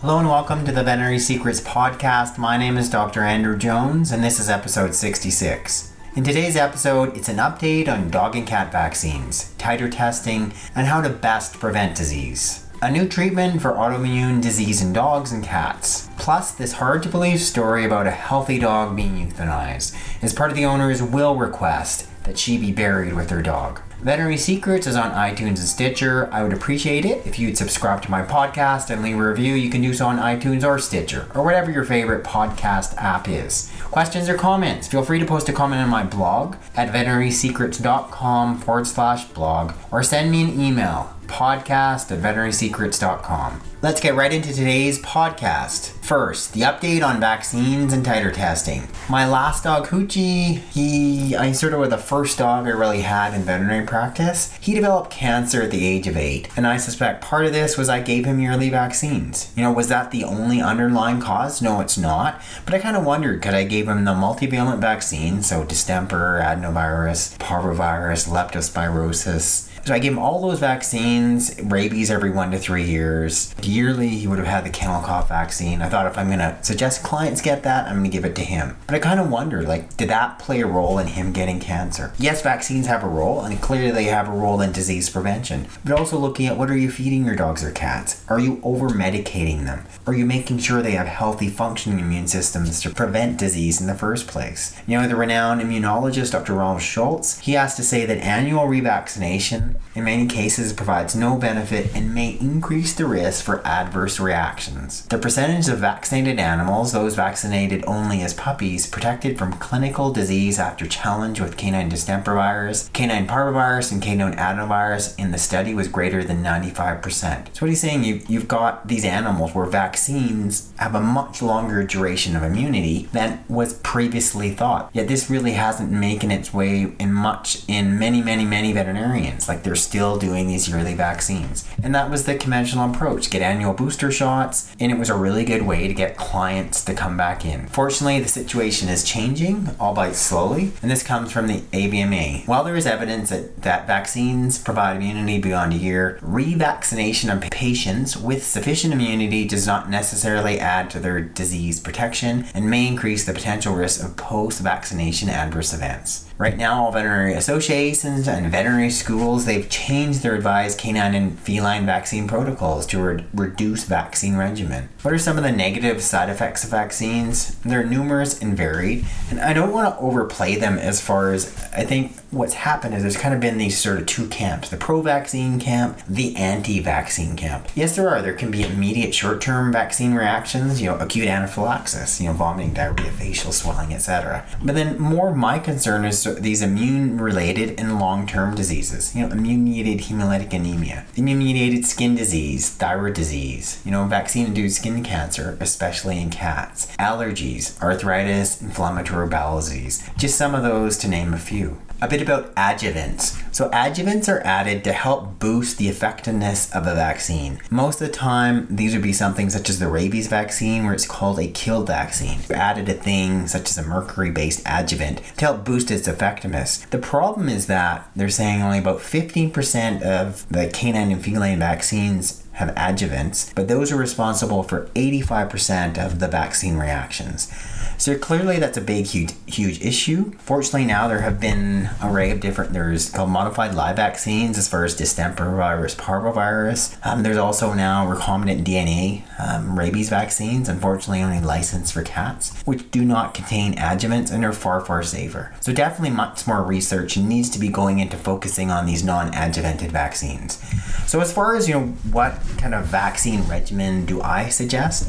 Hello and welcome to the Veterinary Secrets Podcast. My name is Dr. Andrew Jones, and this is episode 66. In today's episode, it's an update on dog and cat vaccines, titer testing, and how to best prevent disease. A new treatment for autoimmune disease in dogs and cats. Plus, this hard to believe story about a healthy dog being euthanized as part of the owner's will request that she be buried with her dog. Veterinary Secrets is on iTunes and Stitcher. I would appreciate it if you'd subscribe to my podcast and leave a review. You can do so on iTunes or Stitcher or whatever your favorite podcast app is. Questions or comments? Feel free to post a comment on my blog at veterinarysecrets.com forward slash blog or send me an email podcast at veterinarysecrets.com. Let's get right into today's podcast. First, the update on vaccines and titer testing. My last dog, Hoochie, he, I sort of was the first dog I really had in veterinary practice. He developed cancer at the age of eight, and I suspect part of this was I gave him yearly vaccines. You know, was that the only underlying cause? No, it's not. But I kind of wondered could I gave him the multivalent vaccine, so distemper, adenovirus, parvovirus, leptospirosis, so I gave him all those vaccines, rabies every one to three years. Yearly, he would have had the kennel cough vaccine. I thought if I'm going to suggest clients get that, I'm going to give it to him. But I kind of wonder, like, did that play a role in him getting cancer? Yes, vaccines have a role, and clearly they have a role in disease prevention. But also looking at what are you feeding your dogs or cats? Are you over medicating them? Are you making sure they have healthy functioning immune systems to prevent disease in the first place? You know, the renowned immunologist Dr. Ronald Schultz, he has to say that annual revaccination in many cases provides no benefit and may increase the risk for adverse reactions. The percentage of vaccinated animals, those vaccinated only as puppies, protected from clinical disease after challenge with canine distemper virus, canine parvovirus, and canine adenovirus in the study was greater than 95%. So what he's saying, you, you've got these animals where vaccines have a much longer duration of immunity than was previously thought. Yet this really hasn't making its way in much in many, many, many veterinarians. Like they're still doing these yearly vaccines. And that was the conventional approach get annual booster shots, and it was a really good way to get clients to come back in. Fortunately, the situation is changing, albeit slowly, and this comes from the AVMA. While there is evidence that, that vaccines provide immunity beyond a year, revaccination of patients with sufficient immunity does not necessarily add to their disease protection and may increase the potential risk of post vaccination adverse events. Right now, all veterinary associations and veterinary schools, they've changed their advised canine and feline vaccine protocols to re- reduce vaccine regimen. What are some of the negative side effects of vaccines? They're numerous and varied, and I don't want to overplay them as far as I think what's happened is there's kind of been these sort of two camps the pro vaccine camp, the anti vaccine camp. Yes, there are. There can be immediate short term vaccine reactions, you know, acute anaphylaxis, you know, vomiting, diarrhea, facial swelling, etc. But then more my concern is these immune related and long term diseases, you know, immune mediated hemolytic anemia, immune mediated skin disease, thyroid disease, you know, vaccine induced skin cancer, especially in cats, allergies, arthritis, inflammatory bowel disease, just some of those to name a few a bit about adjuvants. So, adjuvants are added to help boost the effectiveness of a vaccine. Most of the time, these would be something such as the rabies vaccine, where it's called a killed vaccine. We added a thing such as a mercury based adjuvant to help boost its effectiveness. The problem is that they're saying only about 15% of the canine and feline vaccines have adjuvants, but those are responsible for 85% of the vaccine reactions. So clearly that's a big, huge, huge issue. Fortunately, now there have been array of different, there's called modified live vaccines as far as distemper virus, parvovirus. Um, there's also now recombinant DNA um, rabies vaccines, unfortunately only licensed for cats, which do not contain adjuvants and are far, far safer. So definitely much more research needs to be going into focusing on these non-adjuvanted vaccines. So as far as, you know, what kind of vaccine regimen do I suggest?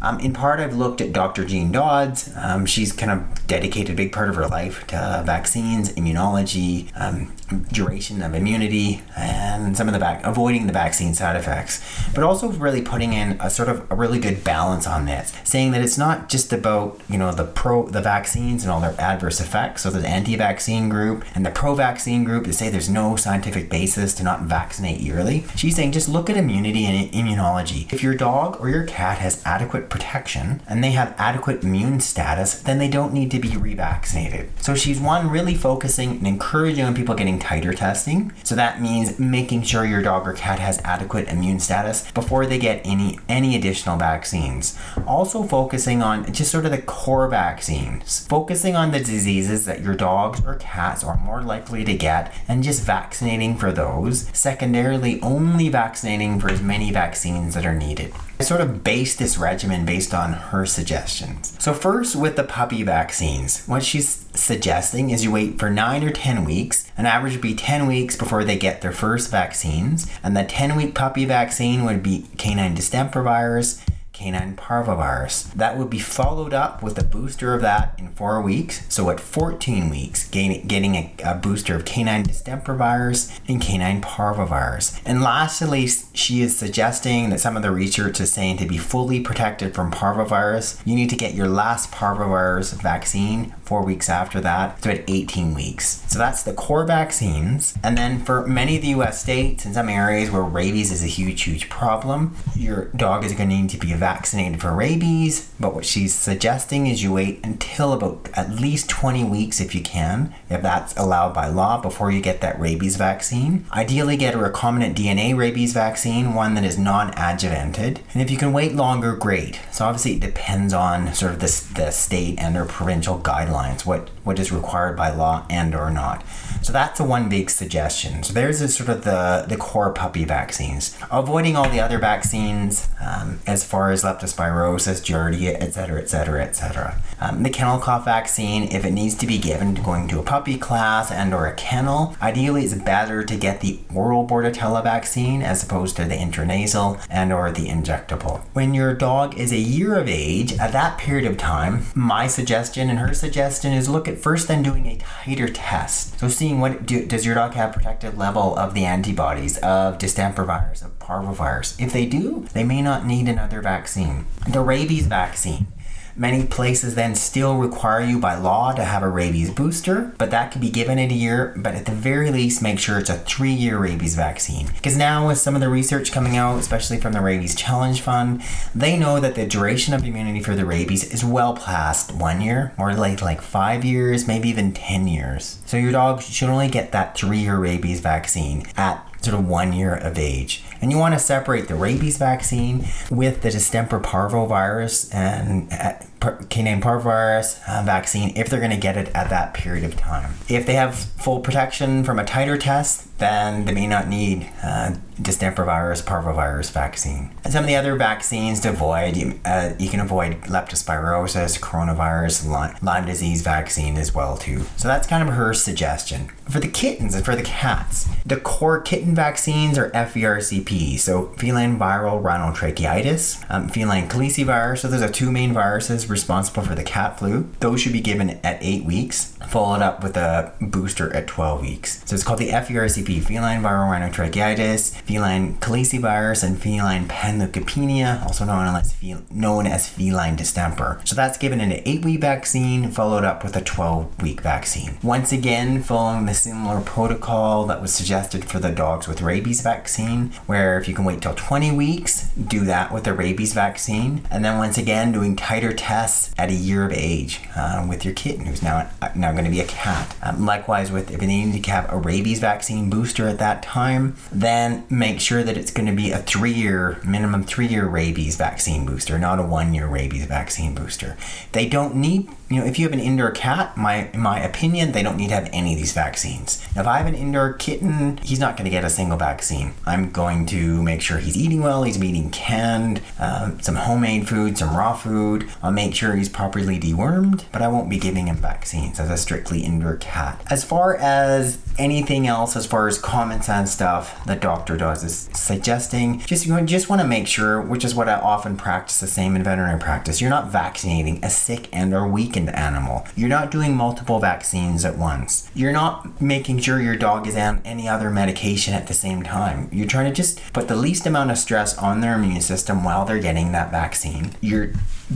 Um, in part, I've looked at Dr. Jean Dodds. Um, she's kind of dedicated a big part of her life to vaccines, immunology, um, duration of immunity, and some of the back avoiding the vaccine side effects, but also really putting in a sort of a really good balance on this, saying that it's not just about you know the pro the vaccines and all their adverse effects. So the anti-vaccine group and the pro-vaccine group to say there's no scientific basis to not vaccinate yearly. She's saying just look at immunity and immunology. If your dog or your cat has adequate protection and they have adequate immune status, then they don't need to be revaccinated. So she's one really focusing and encouraging on people getting doing titer testing. So that means making sure your dog or cat has adequate immune status before they get any any additional vaccines. Also focusing on just sort of the core vaccines. Focusing on the diseases that your dogs or cats are more likely to get and just vaccinating for those. Secondarily, only vaccinating for as many vaccines that are needed. I sort of based this regimen based on her suggestions. So, first with the puppy vaccines, what she's suggesting is you wait for 9 or 10 weeks. An average would be 10 weeks before they get their first vaccines, and the 10 week puppy vaccine would be canine distemper virus canine parvovirus. That would be followed up with a booster of that in four weeks. So at 14 weeks, gain, getting a, a, booster of canine distemper virus and canine parvovirus. And lastly, she is suggesting that some of the research is saying to be fully protected from parvovirus, you need to get your last parvovirus vaccine four weeks after that, so at 18 weeks. So that's the core vaccines. And then for many of the US states, and some areas where rabies is a huge, huge problem, your dog is going to need to be vaccinated for rabies. But what she's suggesting is you wait until about at least 20 weeks if you can, if that's allowed by law, before you get that rabies vaccine. Ideally, get a recombinant DNA rabies vaccine, one that is non adjuvanted. And if you can wait longer, great. So obviously, it depends on sort of the, the state and or provincial guidelines, what, what is required by law and or not. So that's a one big suggestion. So there's a sort of the, the core puppy vaccines. Avoiding all the other vaccines um, as far as leptospirosis, giardia, etc., etc., etc. The kennel cough vaccine, if it needs to be given going to a puppy class and or a kennel, ideally it's better to get the oral Bordetella vaccine as opposed to the intranasal and or the injectable. When your dog is a year of age, at that period of time, my suggestion and her suggestion is look at first then doing a titer test. So seeing what do, does your dog have protected level of the antibodies of distemper virus, of parvovirus. If they do, they may not need another vaccine. The rabies vaccine. Many places then still require you by law to have a rabies booster, but that can be given in a year. But at the very least, make sure it's a three year rabies vaccine. Because now, with some of the research coming out, especially from the Rabies Challenge Fund, they know that the duration of immunity for the rabies is well past one year, more like, like five years, maybe even 10 years. So your dog should only get that three year rabies vaccine at sort of one year of age. And you want to separate the rabies vaccine with the distemper parvovirus and uh, canine parvovirus uh, vaccine if they're going to get it at that period of time. If they have full protection from a titer test, then they may not need uh, distemper virus, parvovirus vaccine. And some of the other vaccines to avoid, you, uh, you can avoid leptospirosis, coronavirus, Lyme, Lyme disease vaccine as well too. So that's kind of her suggestion. For the kittens and for the cats, the core kitten vaccines are FVRCP, so feline viral rhinotracheitis, um, feline calicivirus. So those are two main viruses responsible for the cat flu. Those should be given at eight weeks, followed up with a booster at 12 weeks. So it's called the FVRCP feline viral rhinotracheitis, feline calicivirus, and feline panleukopenia, also known as, fel- known as feline distemper. So that's given in an 8 week vaccine, followed up with a 12 week vaccine. Once again, following the similar protocol that was suggested for the dogs with rabies vaccine, where if you can wait till 20 weeks, do that with the rabies vaccine. And then once again, doing titer tests at a year of age uh, with your kitten, who's now, now going to be a cat. Um, likewise, with if they need to have a rabies vaccine booster at that time, then make sure that it's going to be a three year, minimum three year rabies vaccine booster, not a one year rabies vaccine booster. They don't need, you know, if you have an indoor cat, my my opinion, they don't need to have any of these vaccines. Now, if I have an indoor kitten, he's not going to get a single vaccine. I'm going to make sure he's eating well, he's eating canned, uh, some homemade food, some raw food. I'll make sure he's properly dewormed, but I won't be giving him vaccines as a strictly indoor cat. As far as anything else, as far as common sense stuff the doctor does is suggesting just you just want to make sure, which is what I often practice the same in veterinary practice. You're not vaccinating a sick and or weakened animal. You're not doing multiple vaccines at once. You're not making sure your dog is on any other medication at the same time. You're trying to just put the least amount of stress on their immune system while they're getting that vaccine. You're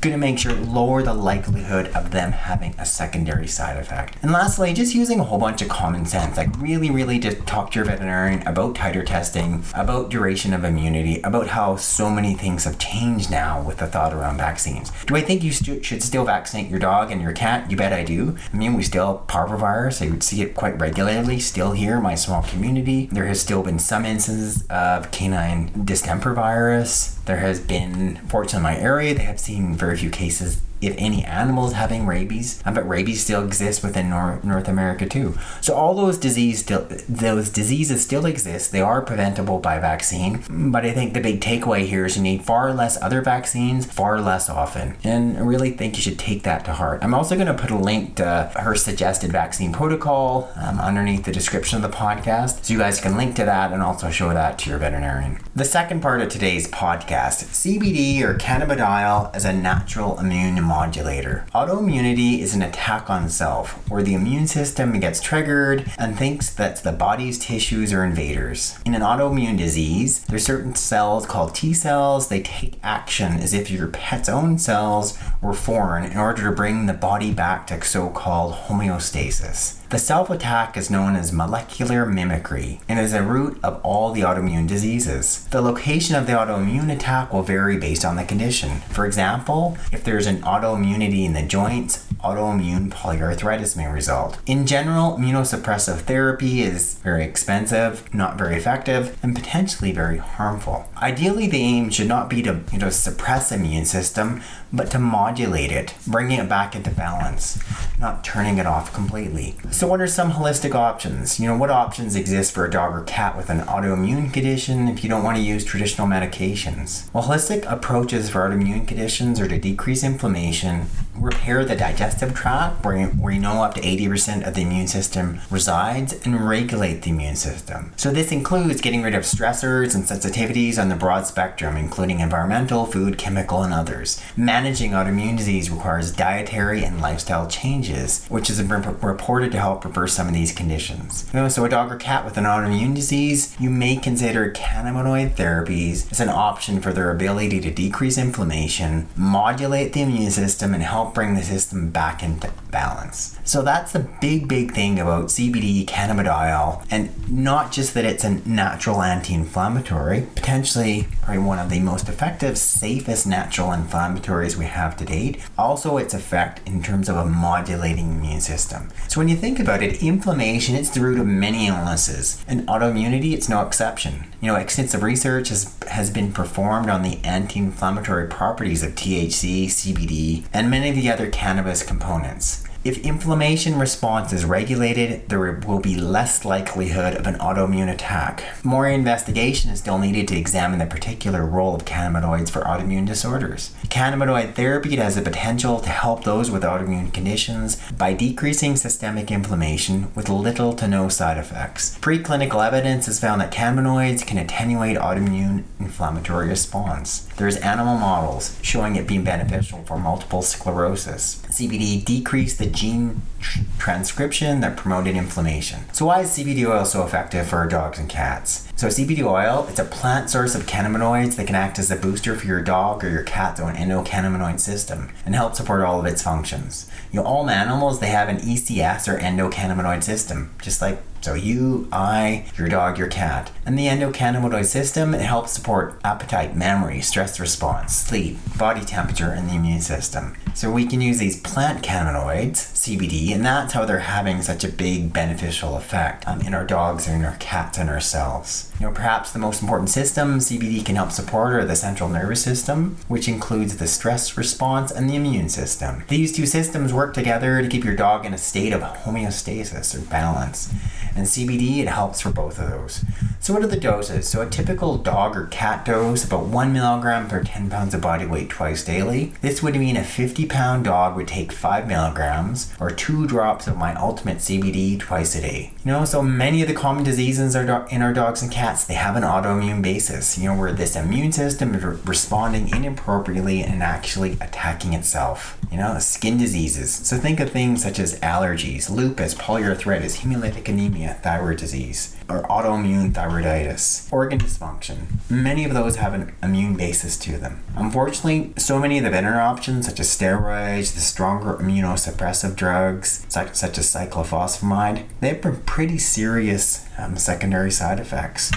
going to make sure lower the likelihood of them having a secondary side effect. And lastly, just using a whole bunch of common sense, like really, really just talk to your veterinarian about titer testing, about duration of immunity, about how so many things have changed now with the thought around vaccines. Do I think you st- should still vaccinate your dog and your cat? You bet I do. I mean, we still have parvovirus. I would see it quite regularly still here in my small community. There has still been some instances of canine distemper virus. There has been, fortunately, in my area, they have seen very few cases if any animals having rabies. But rabies still exists within Nor- North America too. So all those disease still those diseases still exist. They are preventable by vaccine. But I think the big takeaway here is you need far less other vaccines far less often. And I really think you should take that to heart. I'm also going to put a link to her suggested vaccine protocol um, underneath the description of the podcast, so you guys can link to that and also show that to your veterinarian. The second part of today's podcast, CBD or cannabidiol as a natural immune modulator. Autoimmunity is an attack on self, where the immune system gets triggered and thinks that the body's tissues are invaders. In an autoimmune disease, there's certain cells called T cells. They take action as if your pet's own cells were foreign in order to bring the body back to so-called homeostasis. The self attack is known as molecular mimicry and is the root of all the autoimmune diseases. The location of the autoimmune attack will vary based on the condition. For example, if there's an autoimmunity in the joints, autoimmune polyarthritis may result. In general, immunosuppressive therapy is very expensive, not very effective, and potentially very harmful. Ideally, the aim should not be to you know, suppress the immune system, but to modulate it, bringing it back into balance, not turning it off completely. So, what are some holistic options? You know, what options exist for a dog or cat with an autoimmune condition if you don't want to use traditional medications? Well, holistic approaches for autoimmune conditions are to decrease inflammation, repair the digestive tract, where where you know up to 80% of the immune system resides, and regulate the immune system. So, this includes getting rid of stressors and sensitivities on the broad spectrum, including environmental, food, chemical, and others. Managing autoimmune disease requires dietary and lifestyle changes, which has been reported to help reverse some of these conditions. You know, so, a dog or cat with an autoimmune disease, you may consider cannabinoid therapies as an option for their ability to decrease inflammation, modulate the immune system, and help bring the system back into balance. So that's the big, big thing about CBD cannabidiol, and not just that it's a natural anti-inflammatory, potentially probably one of the most effective, safest natural inflammatories we have to date. Also, its effect in terms of a modulating immune system. So when you think about it, inflammation it's the root of many illnesses, and autoimmunity it's no exception. You know, extensive research has has been performed on the anti-inflammatory properties of THC, CBD, and many of the other cannabis components. If inflammation response is regulated, there will be less likelihood of an autoimmune attack. More investigation is still needed to examine the particular role of cannabinoids for autoimmune disorders. Cannabinoid therapy has the potential to help those with autoimmune conditions by decreasing systemic inflammation with little to no side effects. Preclinical evidence has found that cannabinoids can attenuate autoimmune inflammatory response. There's animal models showing it being beneficial for multiple sclerosis. CBD decreased the gene tr- transcription that promoted inflammation. So why is CBD oil so effective for dogs and cats? So CBD oil, it's a plant source of cannabinoids that can act as a booster for your dog or your cat's own endocannabinoid system and help support all of its functions. You know, all animals they have an ECS or endocannabinoid system, just like so you, I, your dog, your cat. And the endocannabinoid system, it helps support appetite, memory, stress response, sleep, body temperature, and the immune system. So we can use these plant cannabinoids, CBD, and that's how they're having such a big beneficial effect um, in our dogs and in our cats and ourselves. You know, perhaps the most important system CBD can help support are the central nervous system, which includes the stress response and the immune system. These two systems work together to keep your dog in a state of homeostasis or balance. And CBD, it helps for both of those. So, what are the doses? So, a typical dog or cat dose, about 1 milligram per 10 pounds of body weight twice daily. This would mean a 50 pound dog would take 5 milligrams or 2 drops of my ultimate CBD twice a day. You know, so many of the common diseases in our dogs and cats, they have an autoimmune basis, you know, where this immune system is re- responding inappropriately and actually attacking itself. You know, skin diseases. So, think of things such as allergies, lupus, polyarthritis, hemolytic anemia, thyroid disease. Or autoimmune thyroiditis, organ dysfunction. Many of those have an immune basis to them. Unfortunately, so many of the better options, such as steroids, the stronger immunosuppressive drugs, such, such as cyclophosphamide, they have pretty serious um, secondary side effects.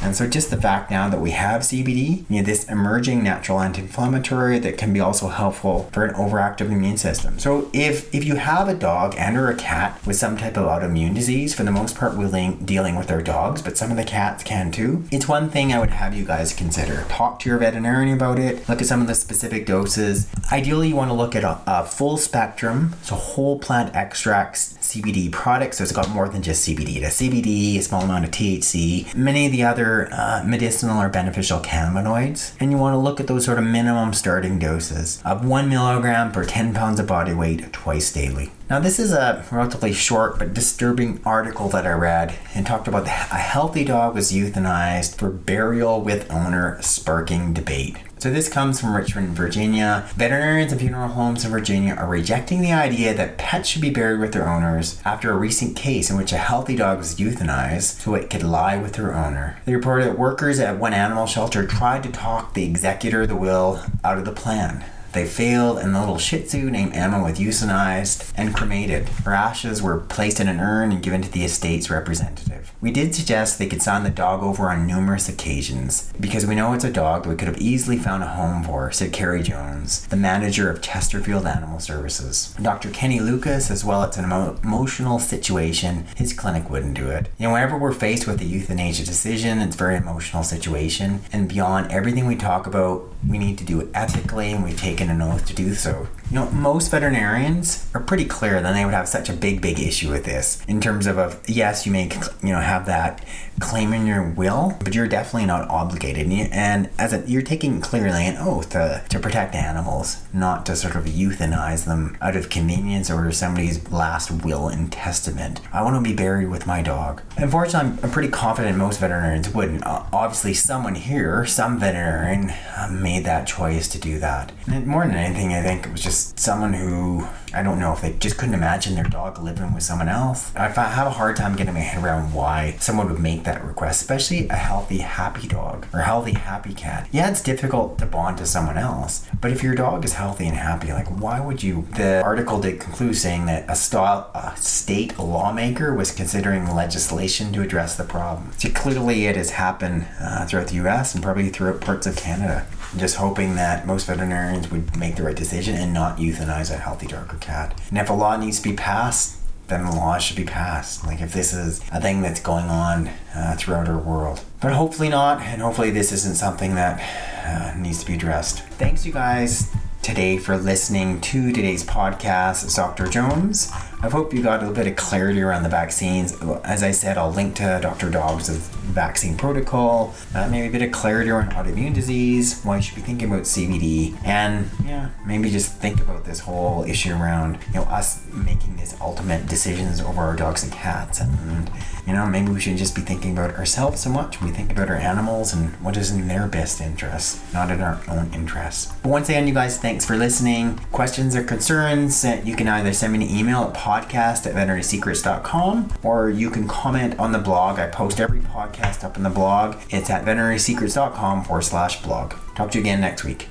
And so, just the fact now that we have CBD, you know, this emerging natural anti-inflammatory that can be also helpful for an overactive immune system. So, if if you have a dog and or a cat with some type of autoimmune disease, for the most part, we're dealing with our dogs, but some of the cats can too. It's one thing I would have you guys consider. Talk to your veterinarian about it. Look at some of the specific doses. Ideally, you want to look at a, a full spectrum, so whole plant extracts CBD products. So it's got more than just CBD. It has CBD, a small amount of THC, many of the other uh, medicinal or beneficial cannabinoids, and you want to look at those sort of minimum starting doses of one milligram per 10 pounds of body weight twice daily. Now, this is a relatively short but disturbing article that I read and talked about a healthy dog was euthanized for burial with owner, sparking debate. So, this comes from Richmond, Virginia. Veterinarians and funeral homes in Virginia are rejecting the idea that pets should be buried with their owners after a recent case in which a healthy dog was euthanized so it could lie with their owner. They reported that workers at one animal shelter tried to talk the executor of the will out of the plan. They failed, and the little Shih Tzu named Emma was euthanized and cremated. Her ashes were placed in an urn and given to the estate's representative. We did suggest they could sign the dog over on numerous occasions because we know it's a dog that we could have easily found a home for, said Carrie Jones, the manager of Chesterfield Animal Services. Dr. Kenny Lucas, as well, it's an emo- emotional situation. His clinic wouldn't do it. You know, whenever we're faced with a euthanasia decision, it's a very emotional situation, and beyond everything we talk about, we need to do it ethically, and we take taken an oath to do so. You know, most veterinarians are pretty clear that they would have such a big, big issue with this in terms of, of yes, you may, you know, have that claim in your will, but you're definitely not obligated. And as a, you're taking clearly an oath to, to protect animals, not to sort of euthanize them out of convenience or somebody's last will and testament. I want to be buried with my dog. Unfortunately, I'm, I'm pretty confident most veterinarians wouldn't. Obviously, someone here, some veterinarian, uh, made that choice to do that. And more than anything, I think it was just someone who I don't know if they just couldn't imagine their dog living with someone else. I have a hard time getting my head around why someone would make that request, especially a healthy, happy dog or healthy, happy cat. Yeah, it's difficult to bond to someone else, but if your dog is healthy and happy, like why would you? The article did conclude saying that a, a state lawmaker was considering legislation to address the problem. So clearly, it has happened uh, throughout the U.S. and probably throughout parts of Canada. I'm just hoping that most veterinarians would make the right decision and not euthanize a healthy dog or cat. And if a law needs to be passed, then the law should be passed. Like if this is a thing that's going on uh, throughout our world. But hopefully not, and hopefully this isn't something that uh, needs to be addressed. Thanks, you guys, today for listening to today's podcast. It's Dr. Jones. I hope you got a little bit of clarity around the vaccines. As I said, I'll link to Dr. Dodds' vaccine protocol, uh, maybe a bit of clarity around autoimmune disease, why you should be thinking about CBD, and yeah, maybe just think about this whole issue around you know us making these ultimate decisions over our dogs and cats, and you know maybe we should just be thinking about ourselves so much. We think about our animals and what is in their best interest, not in our own interests. But once again, you guys, thanks for listening. Questions or concerns, uh, you can either send me an email at podcast at veterinarysecrets.com or you can comment on the blog. I post every podcast up in the blog. It's at veterinarysecrets.com forward slash blog. Talk to you again next week.